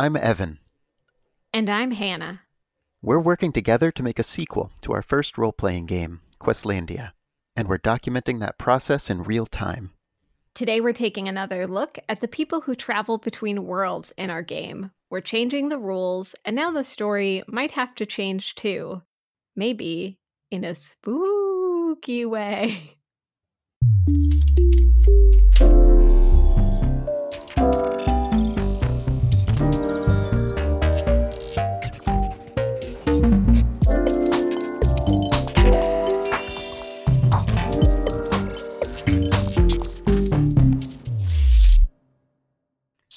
I'm Evan. And I'm Hannah. We're working together to make a sequel to our first role playing game, Questlandia, and we're documenting that process in real time. Today, we're taking another look at the people who travel between worlds in our game. We're changing the rules, and now the story might have to change too. Maybe in a spooky way.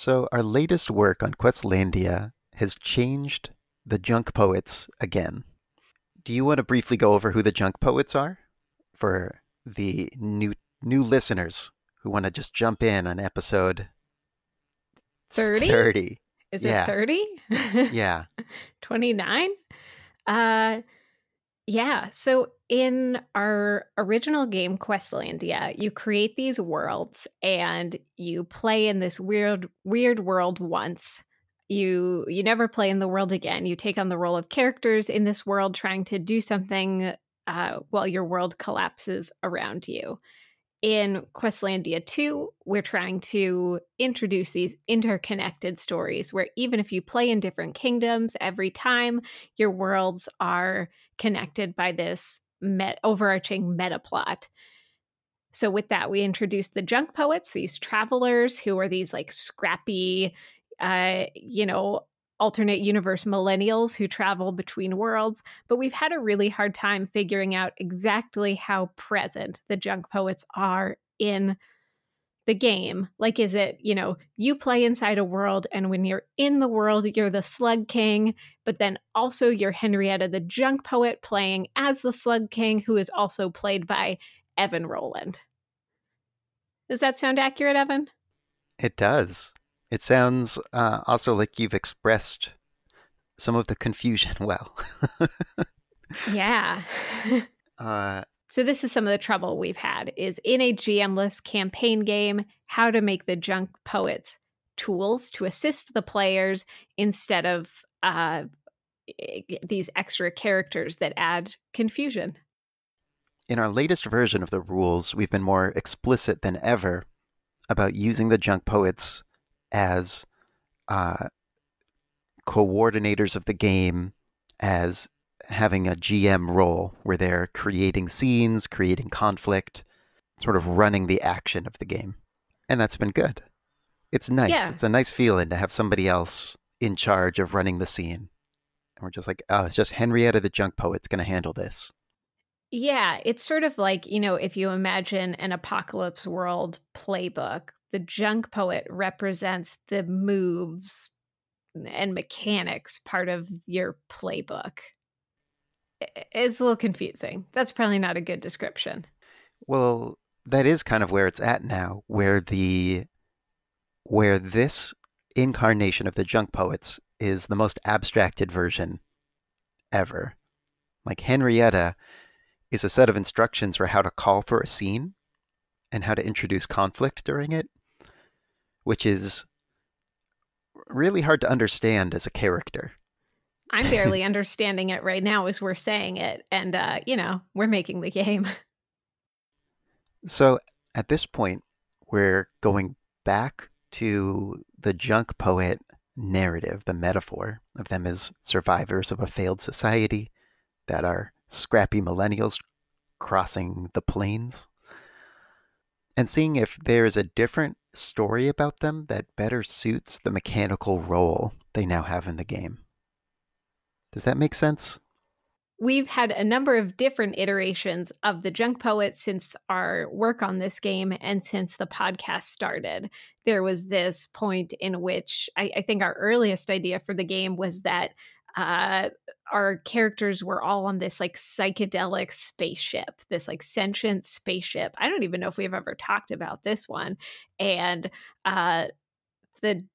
So, our latest work on Questlandia has changed the junk poets again. Do you want to briefly go over who the junk poets are for the new new listeners who want to just jump in on episode 30? 30. Is Yeah. it 30? Yeah. 29? Uh yeah, so in our original game Questlandia, you create these worlds and you play in this weird weird world once. You you never play in the world again. You take on the role of characters in this world trying to do something uh, while your world collapses around you. In Questlandia 2, we're trying to introduce these interconnected stories where even if you play in different kingdoms, every time your worlds are connected by this met- overarching meta plot. So, with that, we introduced the junk poets, these travelers who are these like scrappy, uh, you know, alternate universe millennials who travel between worlds. But we've had a really hard time figuring out exactly how present the junk poets are in the game. Like, is it, you know, you play inside a world, and when you're in the world, you're the slug king, but then also you're Henrietta the junk poet playing as the slug king, who is also played by Evan Rowland. Does that sound accurate, Evan? It does. It sounds uh, also like you've expressed some of the confusion well. Yeah. uh, so this is some of the trouble we've had is in a GM-less campaign game, how to make the junk poets tools to assist the players instead of uh, these extra characters that add confusion. in our latest version of the rules, we've been more explicit than ever about using the junk poets as uh, coordinators of the game, as having a GM role where they're creating scenes, creating conflict, sort of running the action of the game. And that's been good. It's nice. Yeah. It's a nice feeling to have somebody else in charge of running the scene. And we're just like, oh, it's just Henrietta the junk poet's going to handle this. Yeah, it's sort of like, you know, if you imagine an apocalypse world playbook, the junk poet represents the moves and mechanics part of your playbook. It's a little confusing. That's probably not a good description. Well, that is kind of where it's at now, where the where this incarnation of the junk poets is the most abstracted version ever. Like Henrietta is a set of instructions for how to call for a scene and how to introduce conflict during it, which is really hard to understand as a character. I'm barely understanding it right now as we're saying it. And, uh, you know, we're making the game. So at this point, we're going back to the junk poet narrative, the metaphor of them as survivors of a failed society that are scrappy millennials crossing the plains, and seeing if there is a different story about them that better suits the mechanical role they now have in the game. Does that make sense? We've had a number of different iterations of the junk poet since our work on this game and since the podcast started. There was this point in which I, I think our earliest idea for the game was that uh, our characters were all on this like psychedelic spaceship, this like sentient spaceship. I don't even know if we've ever talked about this one. And uh, the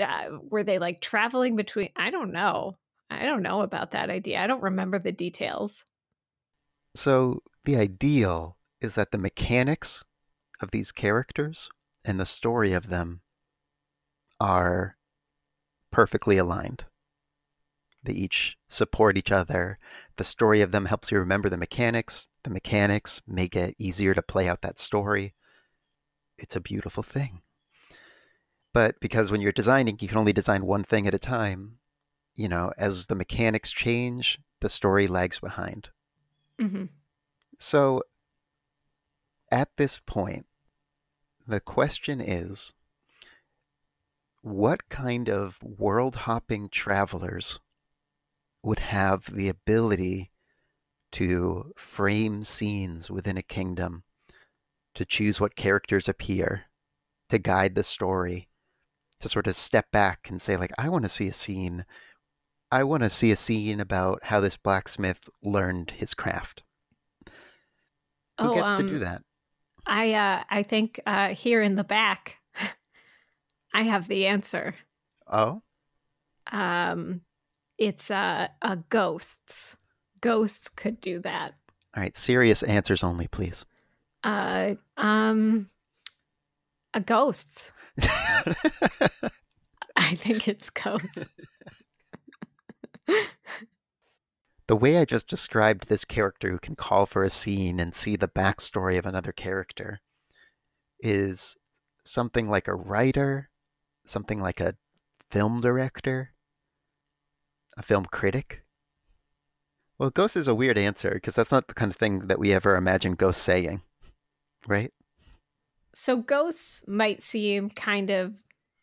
uh, were they like traveling between? I don't know. I don't know about that idea. I don't remember the details. So, the ideal is that the mechanics of these characters and the story of them are perfectly aligned. They each support each other. The story of them helps you remember the mechanics. The mechanics make it easier to play out that story. It's a beautiful thing. But because when you're designing, you can only design one thing at a time, you know, as the mechanics change, the story lags behind. Mm-hmm. So at this point, the question is what kind of world hopping travelers would have the ability to frame scenes within a kingdom, to choose what characters appear, to guide the story, to sort of step back and say, like, I want to see a scene. I want to see a scene about how this blacksmith learned his craft. Who Oh, gets to do um, that? I uh, I think uh, here in the back, I have the answer. Oh, Um, it's uh, uh, ghosts. Ghosts could do that. all right. Serious answers only, please. Uh, um, uh, ghosts. I think it's ghosts. the way I just described this character who can call for a scene and see the backstory of another character is something like a writer, something like a film director, a film critic. Well, Ghost is a weird answer because that's not the kind of thing that we ever imagine ghosts saying, right? So ghosts might seem kind of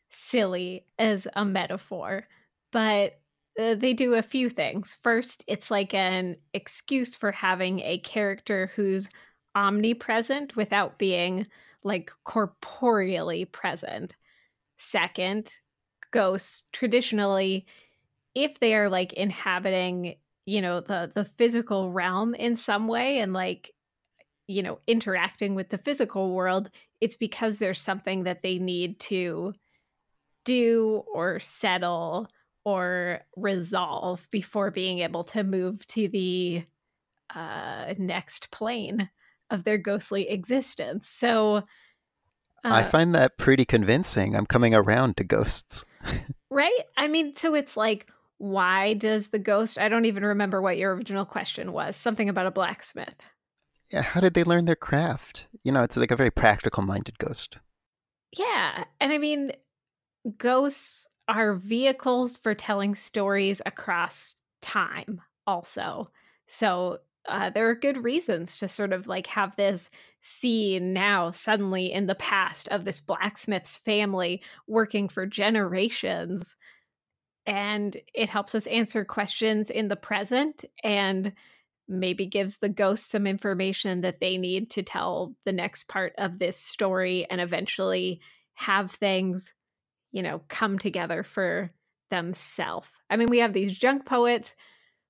silly as a metaphor, but uh, they do a few things. First, it's like an excuse for having a character who's omnipresent without being like corporeally present. Second, ghosts traditionally if they are like inhabiting, you know, the the physical realm in some way and like you know, interacting with the physical world, it's because there's something that they need to do or settle or resolve before being able to move to the uh, next plane of their ghostly existence. So, I uh, find that pretty convincing. I'm coming around to ghosts. right? I mean, so it's like, why does the ghost? I don't even remember what your original question was. Something about a blacksmith. Yeah, how did they learn their craft? You know, it's like a very practical minded ghost. Yeah. And I mean, ghosts are vehicles for telling stories across time, also. So uh, there are good reasons to sort of like have this scene now suddenly in the past of this blacksmith's family working for generations. And it helps us answer questions in the present and maybe gives the ghost some information that they need to tell the next part of this story and eventually have things, you know, come together for themselves. I mean, we have these junk poets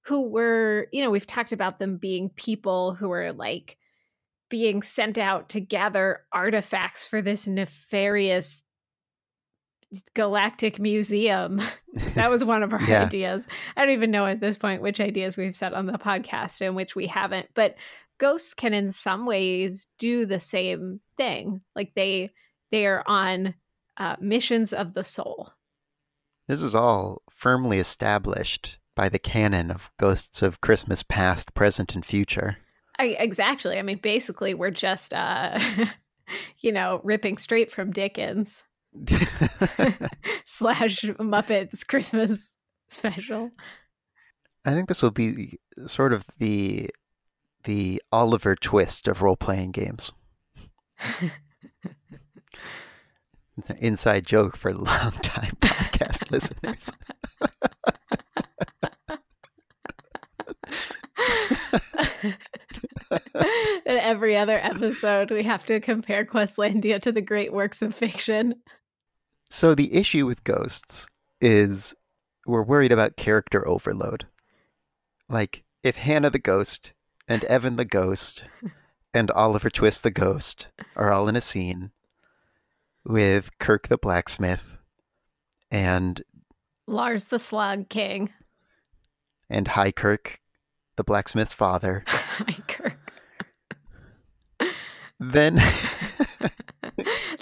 who were, you know, we've talked about them being people who are like being sent out to gather artifacts for this nefarious galactic museum. that was one of our Yeah. ideas. I don't even know at this point which ideas we've said on the podcast and which we haven't, but ghosts can in some ways do the same thing. Like they they are on uh, missions of the soul. This is all firmly established by the canon of ghosts of Christmas past, present, and future. I, exactly. I mean, basically, we're just, uh, you know, ripping straight from Dickens slash Muppets Christmas special. I think this will be sort of the the Oliver twist of role playing games. Inside joke for long time podcast listeners. In every other episode, we have to compare Questlandia to the great works of fiction. So the issue with ghosts is we're worried about character overload. Like if Hannah the ghost and Evan the ghost and Oliver Twist the ghost are all in a scene with Kirk the blacksmith and Lars the Slug King. and High Kirk the blacksmith's father, Hi, Kirk. then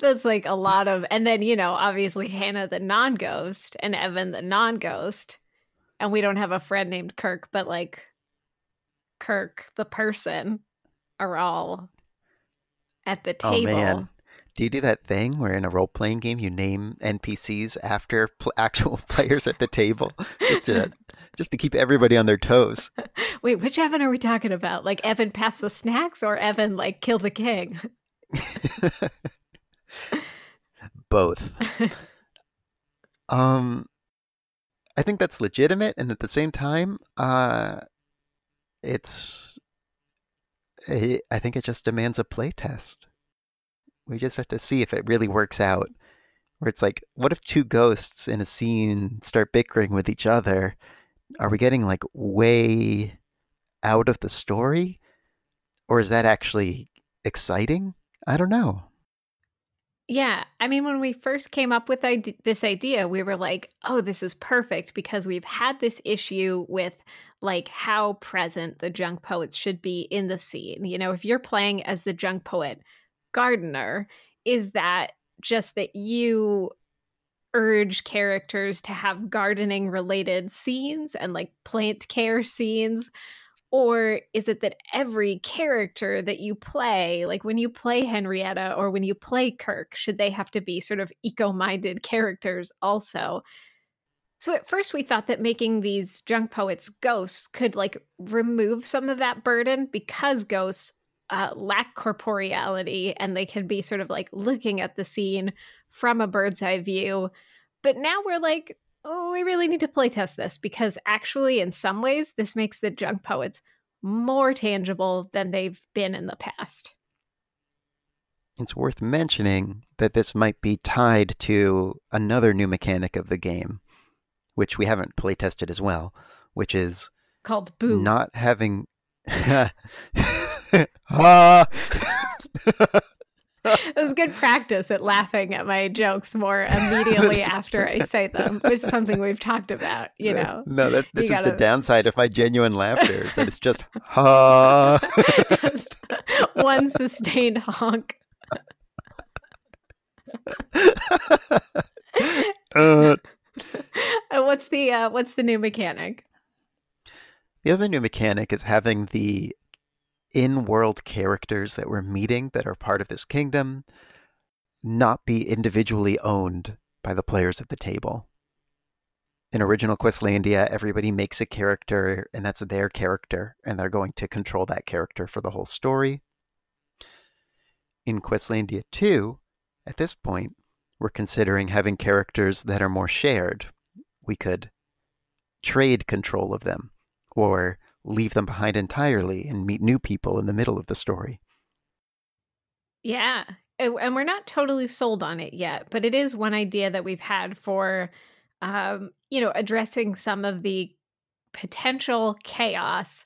That's like a lot of, and then you know, obviously Hannah the non-ghost and Evan the non-ghost, and we don't have a friend named Kirk, but like Kirk the person are all at the table. Oh man. Do you do that thing where in a role playing game you name NPCs after pl- actual players at the table just to just to keep everybody on their toes? Wait, which Evan are we talking about? Like Evan pass the snacks or Evan like kill the king? Both. um I think that's legitimate and at the same time uh it's I think it just demands a play test. We just have to see if it really works out. Where it's like, what if two ghosts in a scene start bickering with each other? Are we getting like way out of the story? Or is that actually exciting? I don't know. Yeah. I mean, when we first came up with this idea, we were like, oh, this is perfect because we've had this issue with like how present the junk poets should be in the scene. You know, if you're playing as the junk poet gardener, is that just that you urge characters to have gardening related scenes and like plant care scenes? Or is it that every character that you play, like when you play Henrietta or when you play Kirk, should they have to be sort of eco minded characters also? So at first we thought that making these junk poets ghosts could like remove some of that burden because ghosts uh, lack corporeality and they can be sort of like looking at the scene from a bird's eye view. But now we're like, oh, we really need to playtest this because actually, in some ways, this makes the junk poets more tangible than they've been in the past. It's worth mentioning that this might be tied to another new mechanic of the game, which we haven't playtested as well, which is called Boo. Not having. ah! it was good practice at laughing at my jokes more immediately after I say them, which is something we've talked about, you know. No, that, this is gotta... the downside of my genuine laughter, is that it's just ha. just one sustained honk. uh, what's the uh, what's the new mechanic? The other new mechanic is having the in-world characters that we're meeting that are part of this kingdom not be individually owned by the players at the table. In original Questlandia, everybody makes a character and that's their character, and they're going to control that character for the whole story. In Questlandia 2, at this point, we're considering having characters that are more shared. We could trade control of them, or leave them behind entirely and meet new people in the middle of the story. Yeah. And we're not totally sold on it yet, but it is one idea that we've had for, um, you know, addressing some of the potential chaos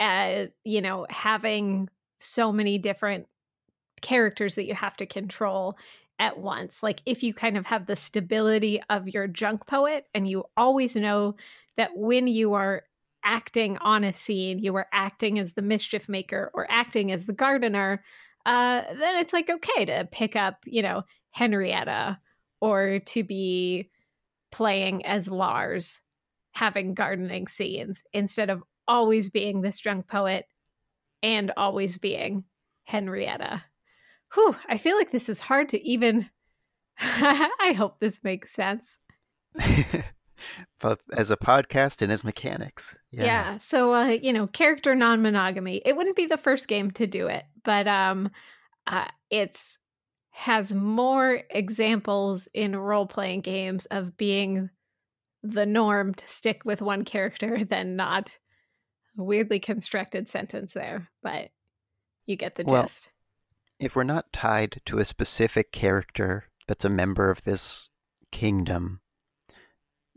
at, you know, having so many different characters that you have to control at once. Like if you kind of have the stability of your junk poet and you always know that when you are acting on a scene, you were acting as the mischief maker or acting as the gardener, uh, then it's like okay to pick up, you know, Henrietta or to be playing as Lars, having gardening scenes instead of always being this junk poet and always being Henrietta. Whew, I feel like this is hard to even. I hope this makes sense. both as a podcast and as mechanics. Yeah. yeah so uh, you know, character non-monogamy. It wouldn't be the first game to do it, but um uh, it's has more examples in role-playing games of being the norm to stick with one character than not. A weirdly constructed sentence there, but you get the well, gist. If we're not tied to a specific character that's a member of this kingdom,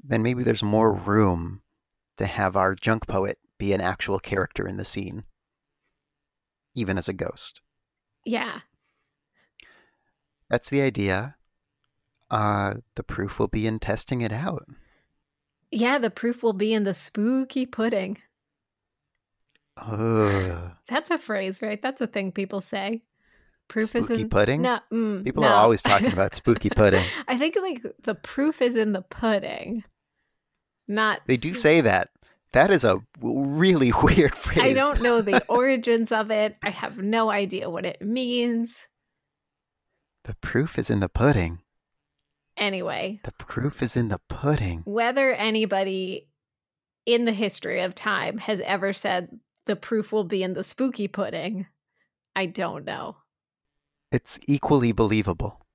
then maybe there's more room to have our junk poet be an actual character in the scene, even as a ghost. Yeah. That's the idea. Uh, the proof will be in testing it out. Yeah, the proof will be in the spooky pudding. Uh, That's a phrase, right? That's a thing people say. proof spooky is in pudding. No, mm, People no. are always talking about spooky pudding. I think like the proof is in the pudding, not. They do say that. That is a really weird phrase. I don't know the origins of it. I have no idea what it means. the proof is in the pudding. Anyway, The proof is in the pudding. whether anybody in the history of time has ever said the proof will be in the spooky pudding, I don't know. It's equally believable.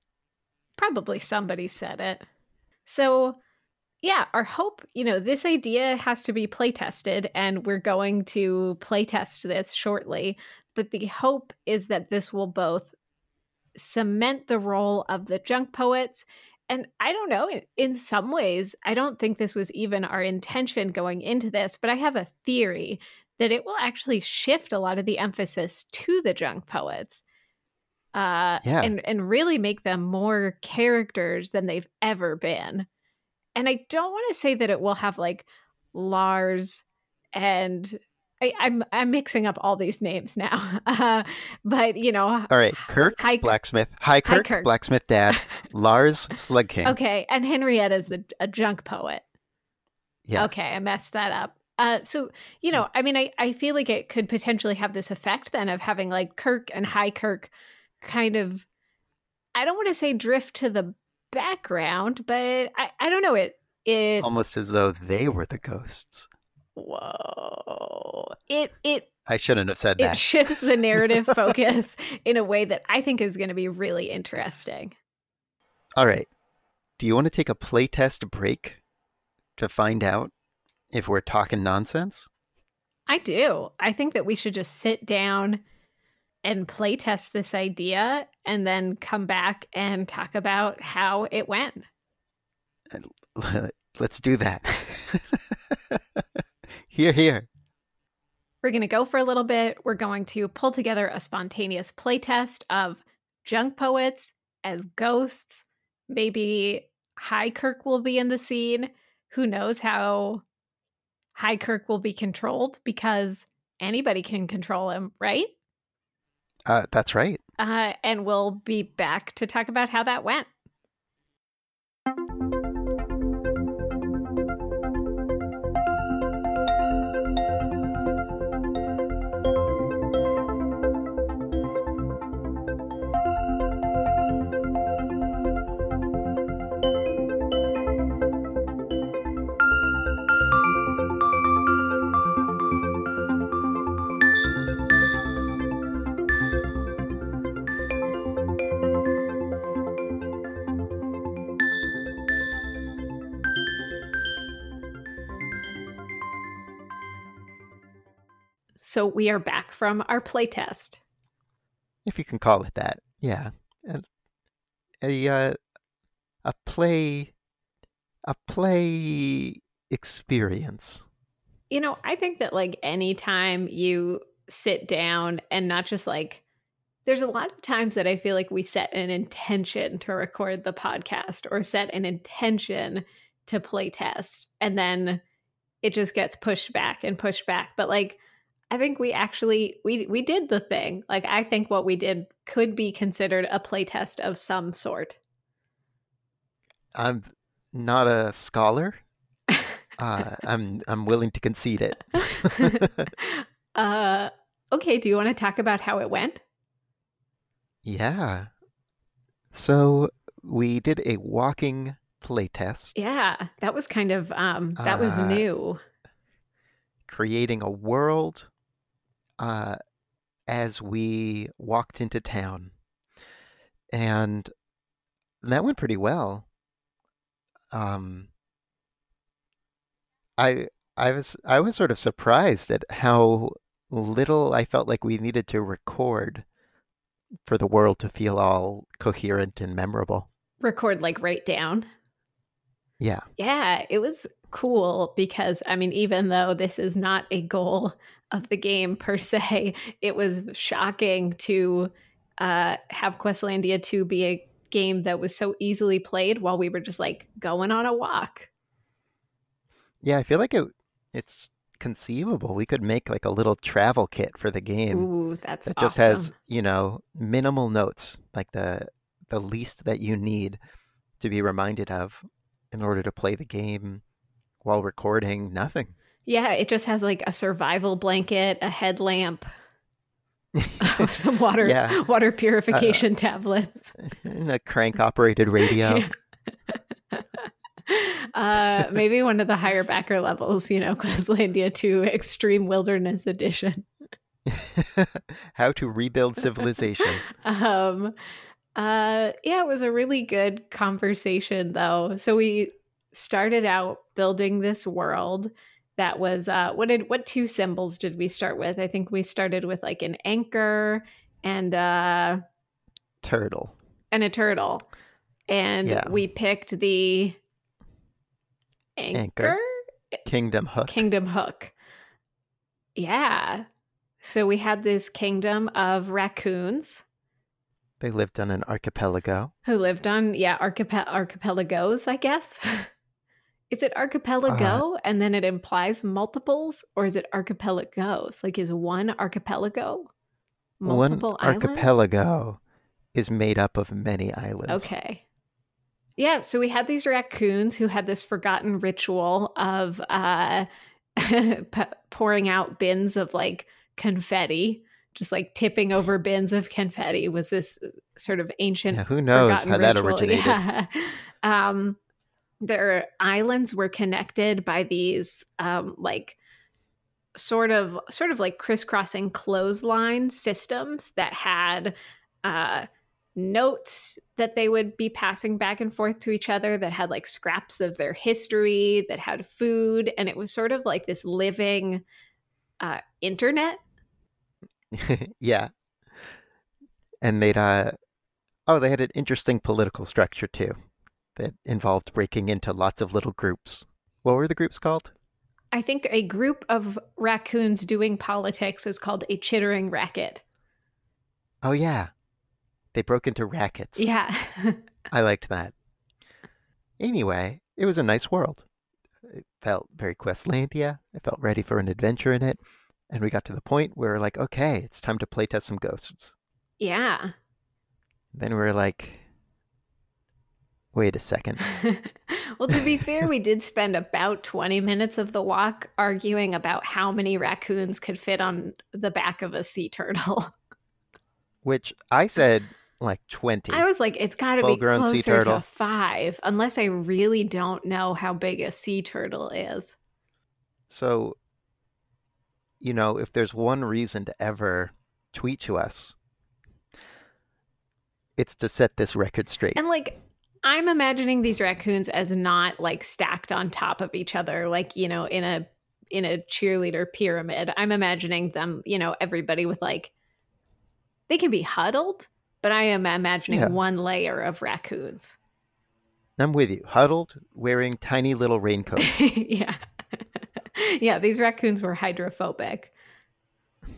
Probably somebody said it. So, yeah, our hope, you know, this idea has to be play tested, and we're going to play test this shortly. But the hope is that this will both cement the role of the junk poets. And I don't know, in- some ways, I don't think this was even our intention going into this, but I have a theory that it will actually shift a lot of the emphasis to the junk poets uh, Yeah. and and really make them more characters than they've ever been. And I don't want to say that it will have like Lars and I, I'm I'm mixing up all these names now, uh, but you know, All right, Kirk, Hi- blacksmith. Hi, Kirk, Kirk. blacksmith dad. Lars, slug king. okay, and Henrietta's the a junk poet. Yeah. Okay, I messed that up. Uh, so you know, I mean, I I feel like it could potentially have this effect then of having like Kirk and High Kirk kind of. I don't want to say drift to the background, but I I don't know it it Almost as though they were the ghosts. whoa it it I shouldn't have said it that. It shifts the narrative focus in a way that I think is going to be really interesting. All right. Do you want to take a playtest break to find out if we're talking nonsense? I do. I think that we should just sit down and play test this idea and then come back and talk about how it went. Let's do that. here, here. We're going to go for a little bit. We're going to pull together a spontaneous play test of junk poets as ghosts. Maybe High Kirk will be in the scene. Who knows how High Kirk will be controlled because anybody can control him, right? Uh, that's right. Uh, and we'll be back to talk about how that went. So we are back from our playtest. If you can call it that. Yeah. A a, uh, a play a play experience. You know, I think that like anytime you sit down and not just like there's a lot of times that I feel like we set an intention to record the podcast or set an intention to play test and then it just gets pushed back and pushed back. But like I think we actually we we did the thing. Like I think what we did could be considered a playtest of some sort. I'm not a scholar. Uh, I'm I'm willing to concede it. uh okay, do you want to talk about how it went? Yeah. So we did a walking playtest, Yeah, that was kind of um that was Uh, new. creating a world uh, as we walked into town, and that went pretty well. Um, I I was I was sort of surprised at how little I felt like we needed to record for the world to feel all coherent and memorable. Record like right down. Yeah. Yeah, it was cool because I mean even though this is not a goal of the game per se, it was shocking to uh have Questlandia 2 be a game that was so easily played while we were just like going on a walk. Yeah, I feel like it it's conceivable. We could make like a little travel kit for the game Ooh, that's that just has, you know, minimal notes, like the the least that you need to be reminded of in order to play the game while recording nothing. Yeah, it just has like a survival blanket, a headlamp, some water Yeah, water uh, purification tablets. and a crank operated radio. uh, maybe one of the higher backer levels, you know, Questlandia 2 Extreme Wilderness Edition. How to rebuild civilization. Um, uh, yeah, it was a really good conversation, though. So we started out building this world that was uh, what did what two symbols did we start with? I think we started with like an anchor and uh, Turtle. and a turtle, and Yeah. we picked the anchor, Anchor. Kingdom Hook. kingdom hook. Yeah. So we had this kingdom of raccoons They lived on an archipelago. who lived on yeah archipel- archipelagos i guess is it archipelago and then it implies multiples or is it archipelagos like is one archipelago multiple One islands archipelago is made up of many islands. okay yeah so we had these raccoons who had this forgotten ritual of uh p- pouring out bins of like confetti just like tipping over bins of confetti was this sort of ancient Yeah, who knows forgotten how that originated? Yeah. Um, their islands were connected by these um, like sort of sort of like crisscrossing clothesline systems that had uh, notes that they would be passing back and forth to each other that had like scraps of their history that had food and it was sort of like this living uh, internet yeah. And they'd uh oh, they had an interesting political structure too that involved breaking into lots of little groups. What were the groups called? I think a group of raccoons doing politics is called a chittering racket. Oh yeah. They broke into rackets. Yeah. I liked that. Anyway, it was a nice world. It felt very Questlandia. I felt ready for an adventure in it. And we got to the point where we're like, okay, it's time to playtest some ghosts. yeah. Then we're like, wait a second. well, to be fair, we did spend about 20 minutes of the walk arguing about how many raccoons could fit on the back of a sea turtle. Which I said like 20. I was like, it's got to be closer to five, unless I really don't know how big a sea turtle is. So, you know, if there's one reason to ever tweet to us, it's to set this record straight. And like, I'm imagining these raccoons as not like stacked on top of each other, like you know, in a in a cheerleader pyramid. I'm imagining them, you know, everybody with like they can be huddled, but I am imagining Yeah. one layer of raccoons. I'm with you. Huddled, wearing tiny little raincoats. yeah. yeah, these raccoons were hydrophobic.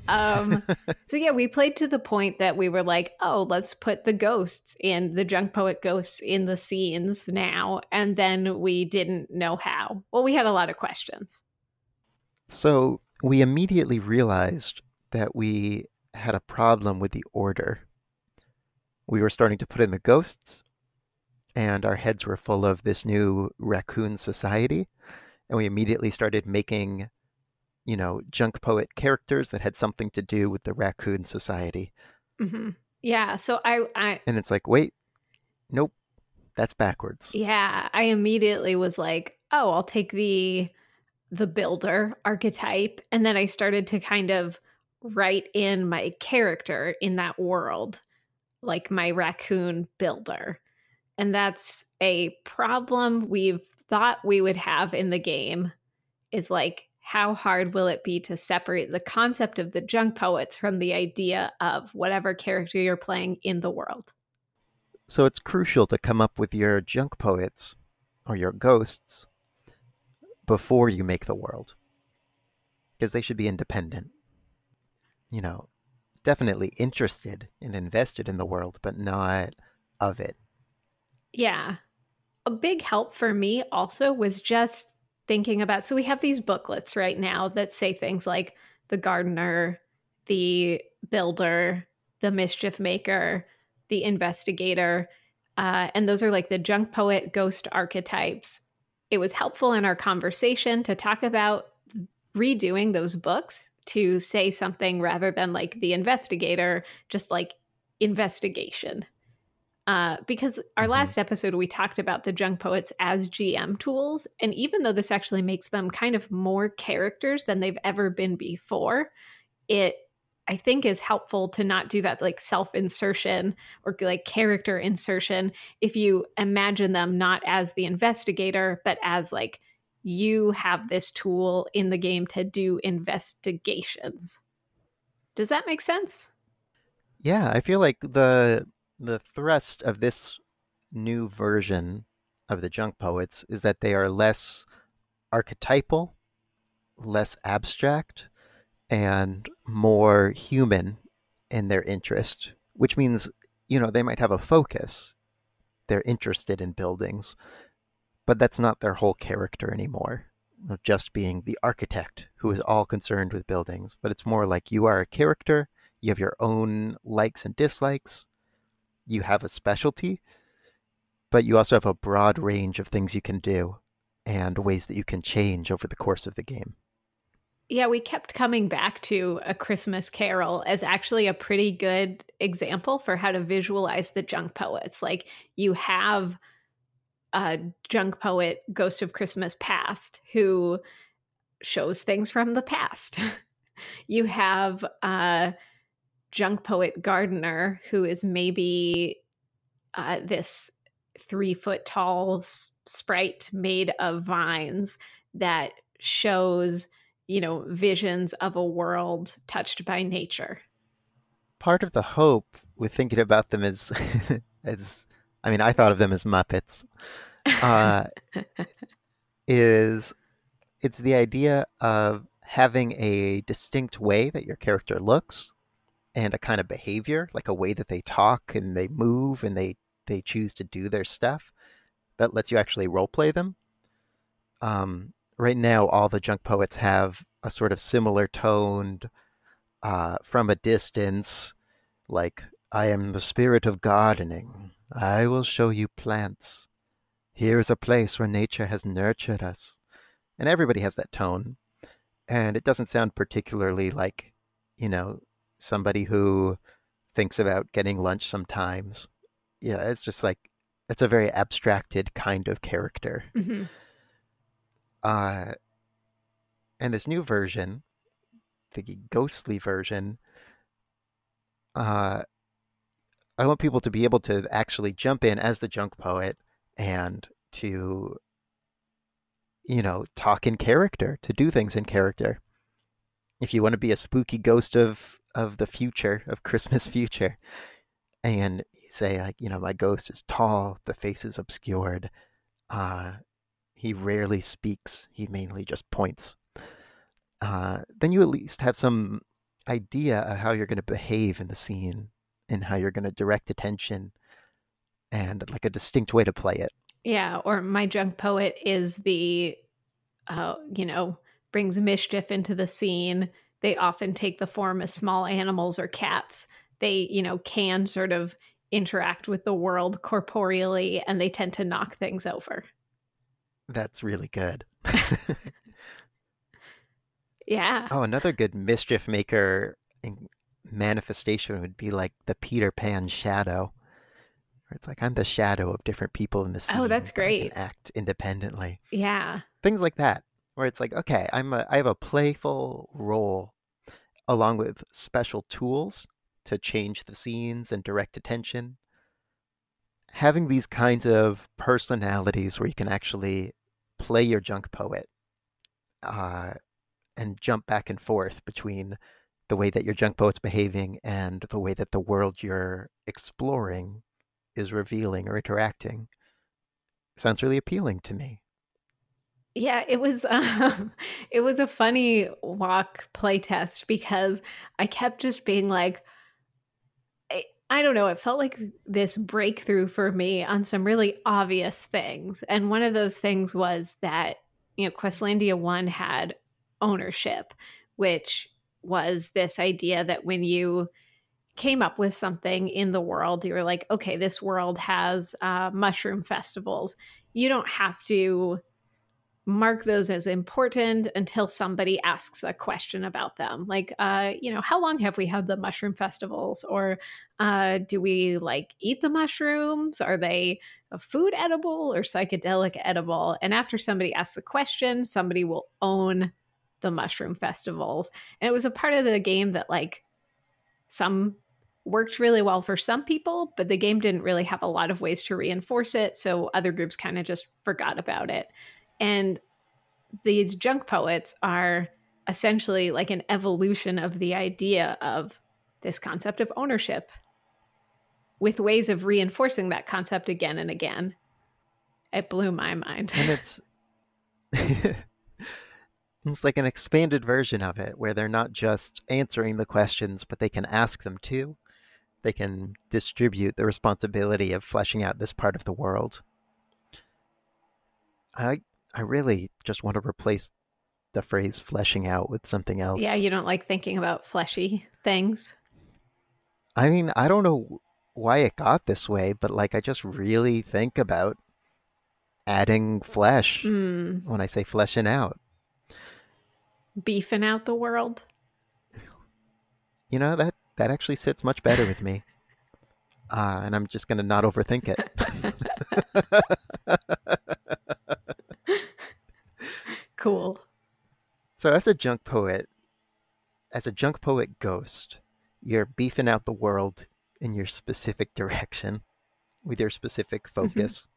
Um so yeah, we played to the point that we were like, "Oh, let's put the ghosts and the junk poet ghosts in the scenes now." And then we didn't know how. Well, we had a lot of questions. So we immediately realized that we had a problem with the order. We were starting to put in the ghosts, and our heads were full of this new raccoon society. And we immediately started making, you know, junk poet characters that had something to do with the raccoon society. hmm Yeah, so I I And it's like, wait, nope, that's backwards. yeah, I immediately was like, "Oh, I'll take the the builder archetype." And then I started to kind of write in my character in that world, like my raccoon builder. And that's a problem we've thought we would have in the game is like how hard will it be to separate the concept of the junk poets from the idea of whatever character you're playing in the world? So it's crucial to come up with your junk poets or your ghosts before you make the world. Because they should be independent. You know, definitely interested and invested in the world, but not of it. Yeah. A big help for me also was just thinking about so we have these booklets right now that say things like the gardener, the builder, the mischief maker, the investigator. Uh, and those are like the junk poet ghost archetypes. It was helpful in our conversation to talk about redoing those books to say something rather than like the investigator, just like investigation. Uh, because our mm-hmm. last episode, we talked about the junk poets as GM tools. And even though this actually makes them kind of more characters than they've ever been before, it I think is helpful to not do that like self insertion or like character insertion if you imagine them not as the investigator, but as like you have this tool in the game to do investigations. Does that make sense? Yeah, I feel like the the thrust of this new version of the junk poets is that they are less archetypal, less abstract, and more human in their interest, which means, you know, they might have a focus. They're interested in buildings, but that's not their whole character anymore of just being the architect who is all concerned with buildings. But it's more like you are a character, you have your own likes and dislikes, you have a specialty, but you also have a broad range of things you can do and ways that you can change over the course of the game. Yeah, we kept coming back to A Christmas Carol as actually a pretty good example for how to visualize the junk poets. Like you have a junk poet, Ghost of Christmas Past, who shows things from the past. you have a junk poet gardener who is maybe uh, this three foot tall sprite made of vines that shows you know, visions of a world touched by nature. Part of the hope with thinking about them is, as I mean, I thought of them as Muppets, uh, is it's the idea of having a distinct way that your character looks and a kind of behavior, like a way that they talk and they move and they they choose to do their stuff that lets you actually role play them. Um, right now all the junk poets have a sort of similar toned uh, from a distance, like I am the spirit of gardening. I will show you plants. Here is a place where nature has nurtured us. And everybody has that tone. And it doesn't sound particularly like, you know, somebody who thinks about getting lunch sometimes. Yeah, it's just like, it's a very abstracted kind of character. Mm-hmm. Uh, and this new version, the ghostly version, uh, I want people to be able to actually jump in as the junk poet and to, you know, talk in character, to do things in character. If you want to be a spooky ghost of of the future, of Christmas future, and you say like, you know, my ghost is tall, the face is obscured, uh, he rarely speaks, he mainly just points. Uh, then you at least have some idea of how you're going to behave in the scene and how you're going to direct attention and like a distinct way to play it. Yeah, or my junk poet is the, uh, you know, brings mischief into the scene. They often take the form of small animals or cats. They, you know, can sort of interact with the world corporeally and they tend to knock things over. That's really good. yeah. Oh, another good mischief maker manifestation would be like the Peter Pan shadow. Where it's like I'm the shadow of different people in the oh, scene. Oh, that's great. act independently. Yeah. Things like that. Where it's like, okay, I'm a I have a playful role along with special tools to change the scenes and direct attention. Having these kinds of personalities where you can actually play your junk poet uh, and jump back and forth between the way that your junk poet's behaving and the way that the world you're exploring is revealing or interacting sounds really appealing to me yeah it was um, it was a funny walk play test because i kept just being like I don't know, it felt like this breakthrough for me on some really obvious things. And one of those things was that you know, Questlandia 1 had ownership, which was this idea that when you came up with something in the world, you were like, okay, this world has uh, mushroom festivals. You don't have to mark those as important until somebody asks a question about them. Like uh you know how long have we had the mushroom festivals? Or uh do we like eat the mushrooms? Are they food edible or psychedelic edible? And after somebody asks a question somebody will own the mushroom festivals. And it was a part of the game that like some worked really well for some people but the game didn't really have a lot of ways to reinforce it. So other groups kind of just forgot about it and these junk poets are essentially like an evolution of the idea of this concept of ownership with ways of reinforcing that concept again and again. It blew my mind. And it's it's like an expanded version of it where they're not just answering the questions, but they can ask them too. They can distribute the responsibility of fleshing out this part of the world. I I really just want to replace the phrase fleshing out with something else. Yeah, you don't like thinking about fleshy things. I mean, I don't know why it got this way, but like I just really think about adding flesh mm. when I say fleshing out. Beefing out the world. You know, that that actually sits much better with me. Uh, and I'm just going to not overthink it. cool. So, as a junk poet, as a junk poet ghost, you're beefing out the world in your specific direction with your specific mm-hmm. focus.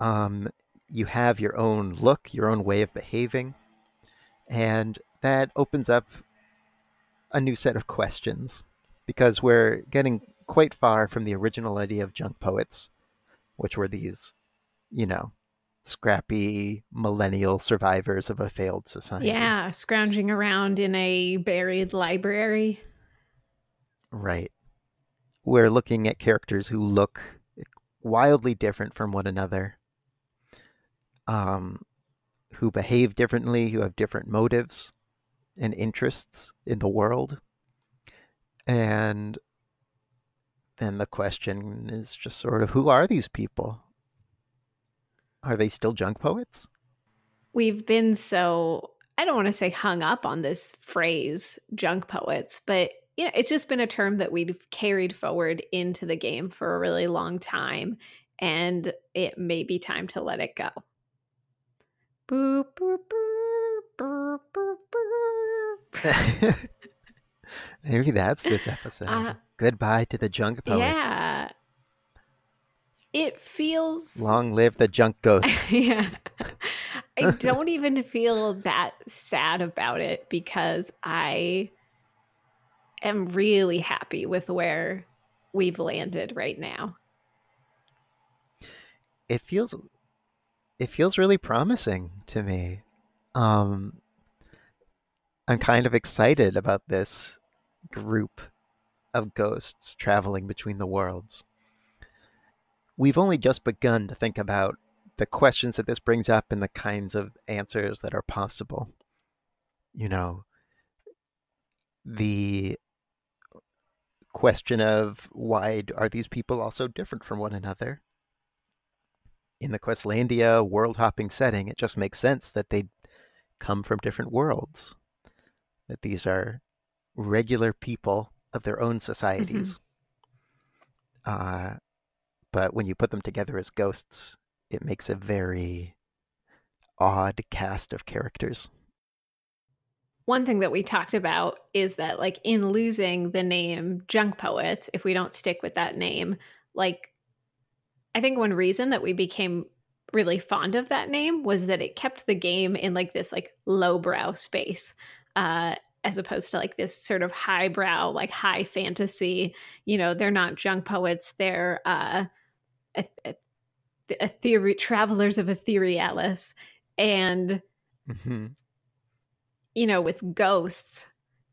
Mm-hmm. Um, you have your own look, your own way of behaving, and that opens up a new set of questions because we're getting quite far from the original idea of junk poets, which were these, you know, scrappy millennial survivors of a failed society. Yeah, scrounging around in a buried library. Right. We're looking at characters who look wildly different from one another, um, who behave differently, who have different motives and interests in the world. And then the question is just sort of who are these people? Are they still junk poets? We've been so, I don't want to say hung up on this phrase, junk poets, but you know, it's just been a term that we've carried forward into the game for a really long time. And it may be time to let it go. Boop, boop, boop, Maybe that's this episode. Uh, Goodbye to the junk poets. Yeah it feels long live the junk ghost. yeah. I don't even feel that sad about it because I am really happy with where we've landed right now. It feels it feels really promising to me. Um I'm kind of excited about this group of ghosts traveling between the worlds we've only just begun to think about the questions that this brings up and the kinds of answers that are possible. You know, the question of why are these people also different from one another? In the Questlandia world hopping setting, it just makes sense that they come from different worlds, that these are regular people of their own societies. Mm-hmm. Uh, but when you put them together as ghosts, it makes a very odd cast of characters. One thing that we talked about is that, like, in losing the name Junk Poet, if we don't stick with that name, like, I think one reason that we became really fond of that name was that it kept the game in like this like lowbrow space uh as opposed to like this sort of highbrow like high fantasy you know they're not junk poets they're uh a, a, a theory travelers of etherealis and mm-hmm. you know with ghosts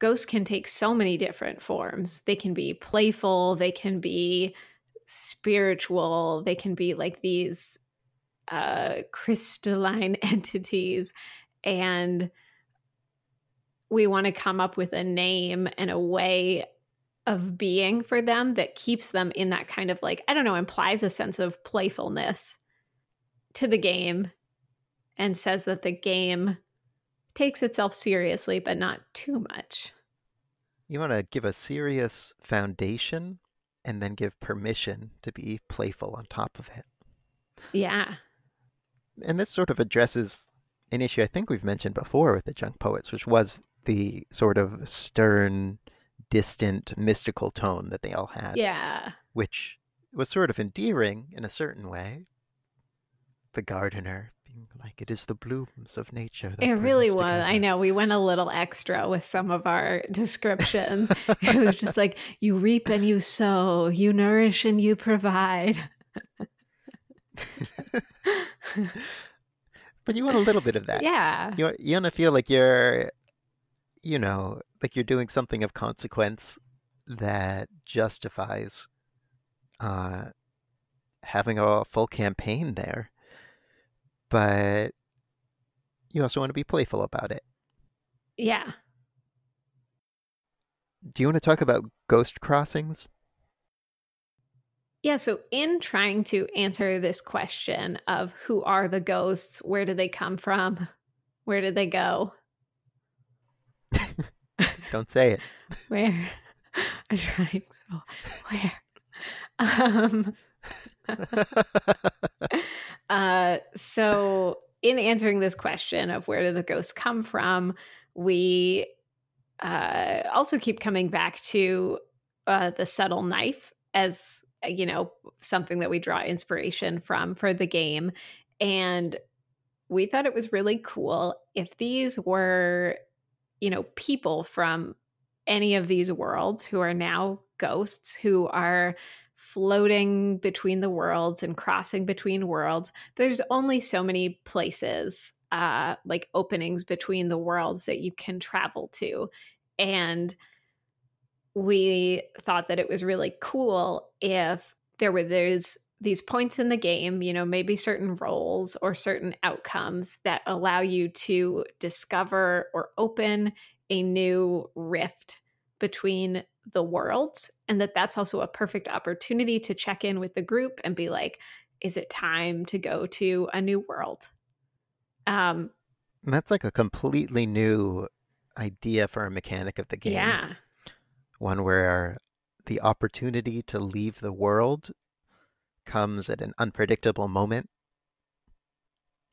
ghosts can take so many different forms. They can be playful they can be spiritual they can be like these uh, crystalline entities. And we want to come up with a name and a way of being for them that keeps them in that kind of like i don't know implies a sense of playfulness to the game and says that the game takes itself seriously but not too much. You want to give a serious foundation and then give permission to be playful on top of it. Yeah. And this sort of addresses an issue I think we've mentioned before with the junk poets, which was the sort of stern, distant, mystical tone that they all had. Yeah. Which was sort of endearing in a certain way. The gardener being like, it is the blooms of nature. It really was. Together. I know. We went a little extra with some of our descriptions. it was just like, you reap and you sow, you nourish and you provide. but you want a little bit of that. Yeah. You you want to feel like you're, you know, like you're doing something of consequence that justifies uh, having a full campaign there. But you also want to be playful about it. Yeah. Do you want to talk about ghost crossings? Yeah, so in trying to answer this question of who are the ghosts, where did they come from, where did they go? Don't say it. where? I'm trying so where? Um uh so in answering this question of where do the ghosts come from, we uh also keep coming back to uh the subtle knife as you know, something that we draw inspiration from for the game. And we thought it was really cool if these were, you know, people from any of these worlds who are now ghosts who are floating between the worlds and crossing between worlds. There's only so many places, uh, like openings between the worlds that you can travel to. And we thought that it was really cool if there were there's these points in the game, you know, maybe certain roles or certain outcomes that allow you to discover or open a new rift between the worlds and that that's also a perfect opportunity to check in with the group and be like is it time to go to a new world? Um that's like a completely new idea for a mechanic of the game. Yeah. One where the opportunity to leave the world comes at an unpredictable moment.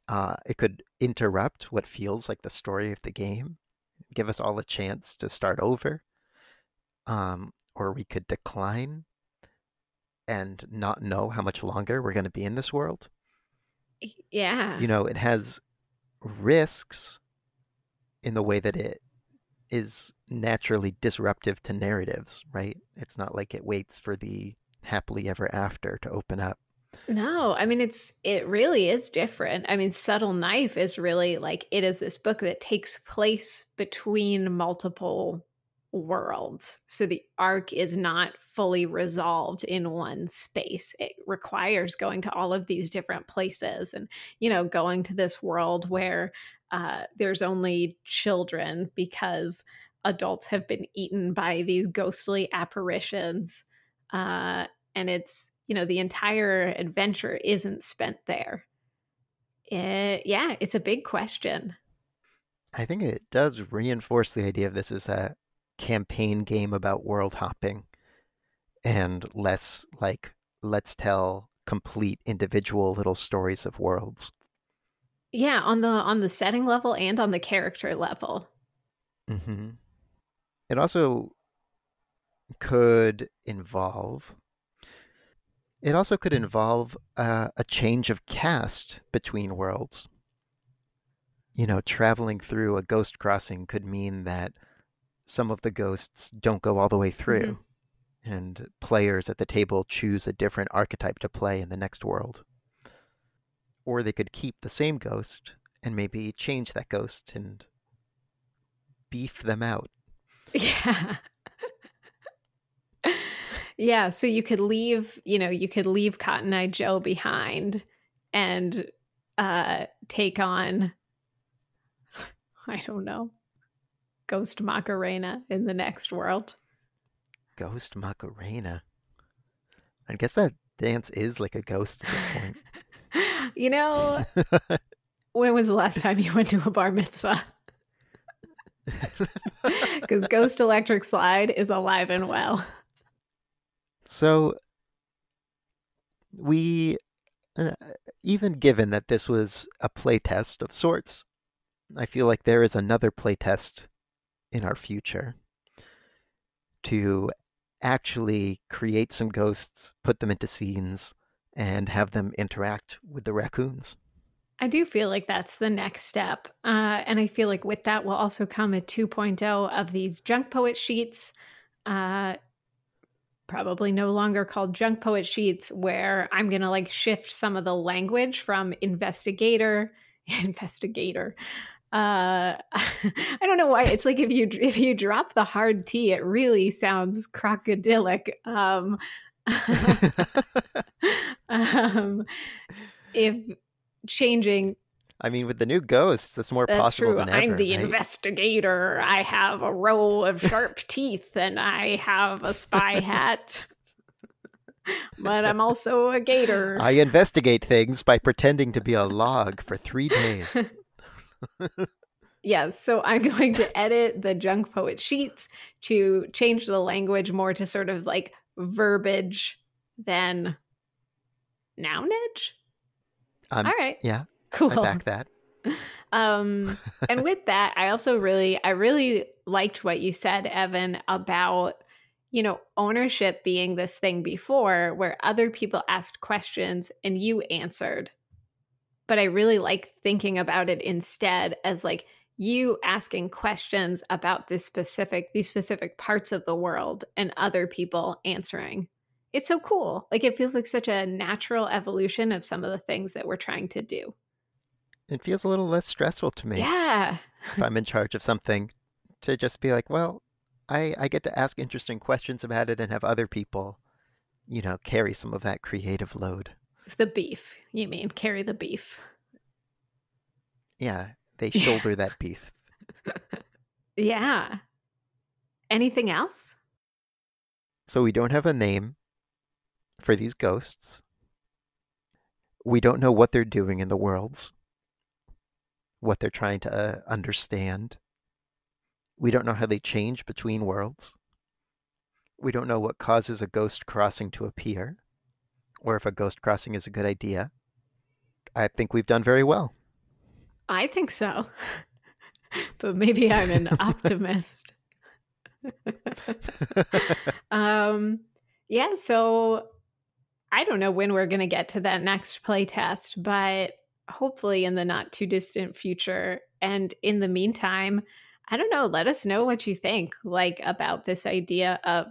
Uh, it could interrupt what feels like the story of the game, give us all a chance to start over, um, or we could decline and not know how much longer we're going to be in this world. Yeah. You know, it has risks in the way that it is naturally disruptive to narratives, right? It's not like it waits for the happily ever after to open up. No, I mean it's it really is different. I mean Subtle Knife is really like it is this book that takes place between multiple worlds. So the arc is not fully resolved in one space. It requires going to all of these different places and you know going to this world where uh, there's only children because adults have been eaten by these ghostly apparitions. Uh, and it's, you know, the entire adventure isn't spent there. It, yeah, it's a big question. I think it does reinforce the idea of this as a campaign game about world hopping and less like let's tell complete individual little stories of worlds. Yeah, on the on the setting level and on the character level. Mm-hmm. It also could involve. It also could involve uh, a change of cast between worlds. You know, traveling through a ghost crossing could mean that some of the ghosts don't go all the way through, mm-hmm. and players at the table choose a different archetype to play in the next world or they could keep the same ghost and maybe change that ghost and beef them out. Yeah. Yeah, so you could leave, you know, you could leave Cotton Eye Joe behind and uh, take on, I don't know, Ghost Macarena in the next world. Ghost Macarena. I guess that dance is like a ghost at this point. you know, when was the last time you went to a bar mitzvah? Because Ghost Electric Slide is alive and well. So, we, uh, even given that this was a playtest of sorts, I feel like there is another playtest in our future to actually create some ghosts, put them into scenes, and have them interact with the raccoons. I do feel like that's the next step. Uh, and I feel like with that will also come a 2.0 of these junk poet sheets. Uh, probably no longer called junk poet sheets, where I'm going to like shift some of the language from investigator, investigator. Uh, I don't know why. It's like if you if you drop the hard T, it really sounds crocodilic. Um, um, if changing. I mean, with the new ghosts, that's more That's possible true. than I'm the right? investigator. I have a row of sharp teeth and I have a spy hat. but I'm also a gator. I investigate things by pretending to be a log for three days. Yes, so I'm going to edit the junk poet sheets to change the language more to sort of like verbage than nounage. Um, All right, yeah, cool. I back that. um and with that i also really i really liked what you said evan about you know ownership being this thing before where other people asked questions and you answered but i really like thinking about it instead as like you asking questions about this specific these specific parts of the world and other people answering it's so cool like it feels like such a natural evolution of some of the things that we're trying to do It feels a little less stressful to me yeah if I'm in charge of something to just be like, well, I, I get to ask interesting questions about it and have other people, you know, carry some of that creative load. The beef, you mean? Carry the beef. Yeah, they shoulder that beef. Yeah. Anything else? So we don't have a name for these ghosts. We don't know what they're doing in the worlds, what they're trying to uh, understand. We don't know how they change between worlds. We don't know what causes a ghost crossing to appear, or if a ghost crossing is a good idea. I think we've done very well. I think so. but maybe I'm an optimist. um yeah, so I don't know when we're going to get to that next playtest, but hopefully in the not too distant future. And in the meantime, I don't know, let us know what you think like about this idea of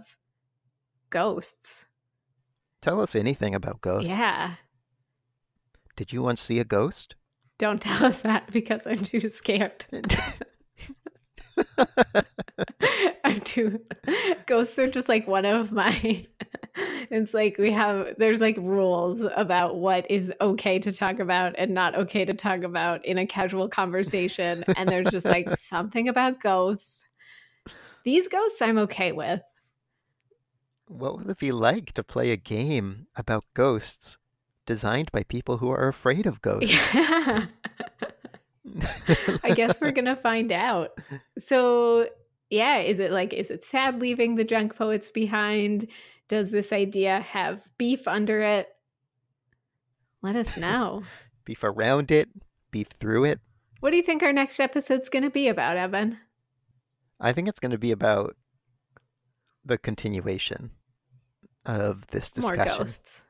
ghosts. Tell us anything about ghosts. Yeah. Did you once see a ghost? Don't tell us that because I'm too scared. I'm too. Ghosts are just like one of my. It's like we have. There's like rules about what is okay to talk about and not okay to talk about in a casual conversation, and there's just like something about ghosts. These ghosts, I'm okay with. What would it be like to play a game about ghosts designed by people who are afraid of ghosts? Yeah. I guess we're gonna find out. So, yeah, is it like, is it sad leaving the junk poets behind? Does this idea have beef under it? Let us know. beef around it, beef through it. what do you think our next episode's gonna be about, Evan? I think it's going to be about the continuation of this discussion. More ghosts.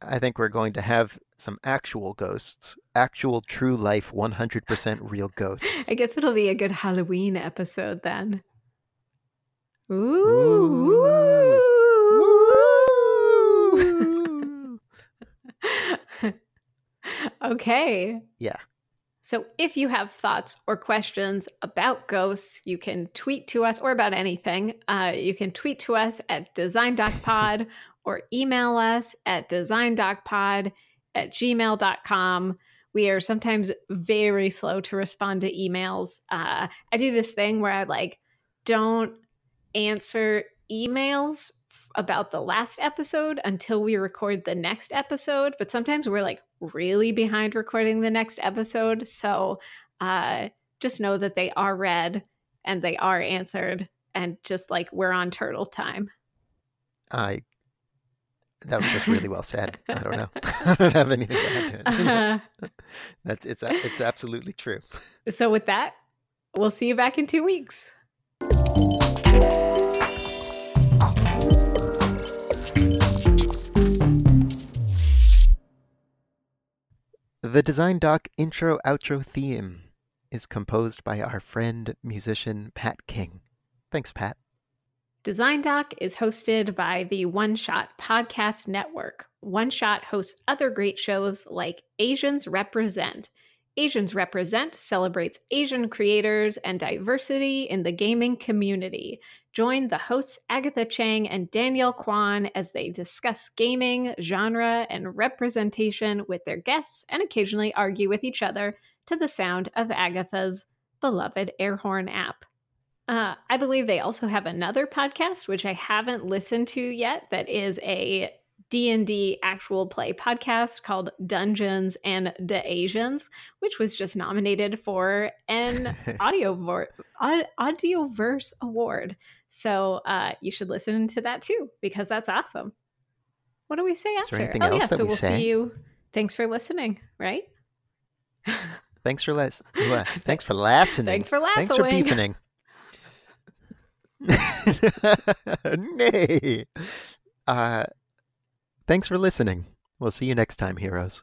I think we're going to have some actual ghosts, actual true life 100% real ghosts. I guess it'll be a good Halloween episode then. Ooh. Woo! okay. Yeah. So if you have thoughts or questions about ghosts, you can tweet to us or about anything. Uh, you can tweet to us at designdocpod or email us at designdocpod at gmail.com. we are sometimes very slow to respond to emails. Uh, I do this thing where I like don't answer emails about the last episode until we record the next episode. But sometimes we're like really behind recording the next episode. So uh, just know that they are read and they are answered and just like we're on turtle time. I that was just really well said. I don't know. I don't have anything to add to it. Uh, That's it's it's absolutely true. So with that, we'll see you back in two weeks. The Design Doc intro outro theme is composed by our friend musician Pat King. Thanks, Pat. Design Doc is hosted by the One Shot Podcast Network. One Shot hosts other great shows like Asians Represent. Asians Represent celebrates Asian creators and diversity in the gaming community. Join the hosts Agatha Cheng and Daniel Kwan as they discuss gaming, genre, and representation with their guests and occasionally argue with each other to the sound of Agatha's beloved air horn app. Uh, I believe they also have another podcast, which I haven't listened to yet, that is a D&D actual play podcast called Dungeons and the Asians, which was just nominated for an audio vor- audioverse award. So uh, you should listen to that too because that's awesome. What do we say after? oh yeah, so we will see you. Thanks for listening, right? thanks for les- thanks for listening. Thanks for laughing. Thanks for beefing. Nay. Uh, thanks for listening. We'll see you next time, heroes.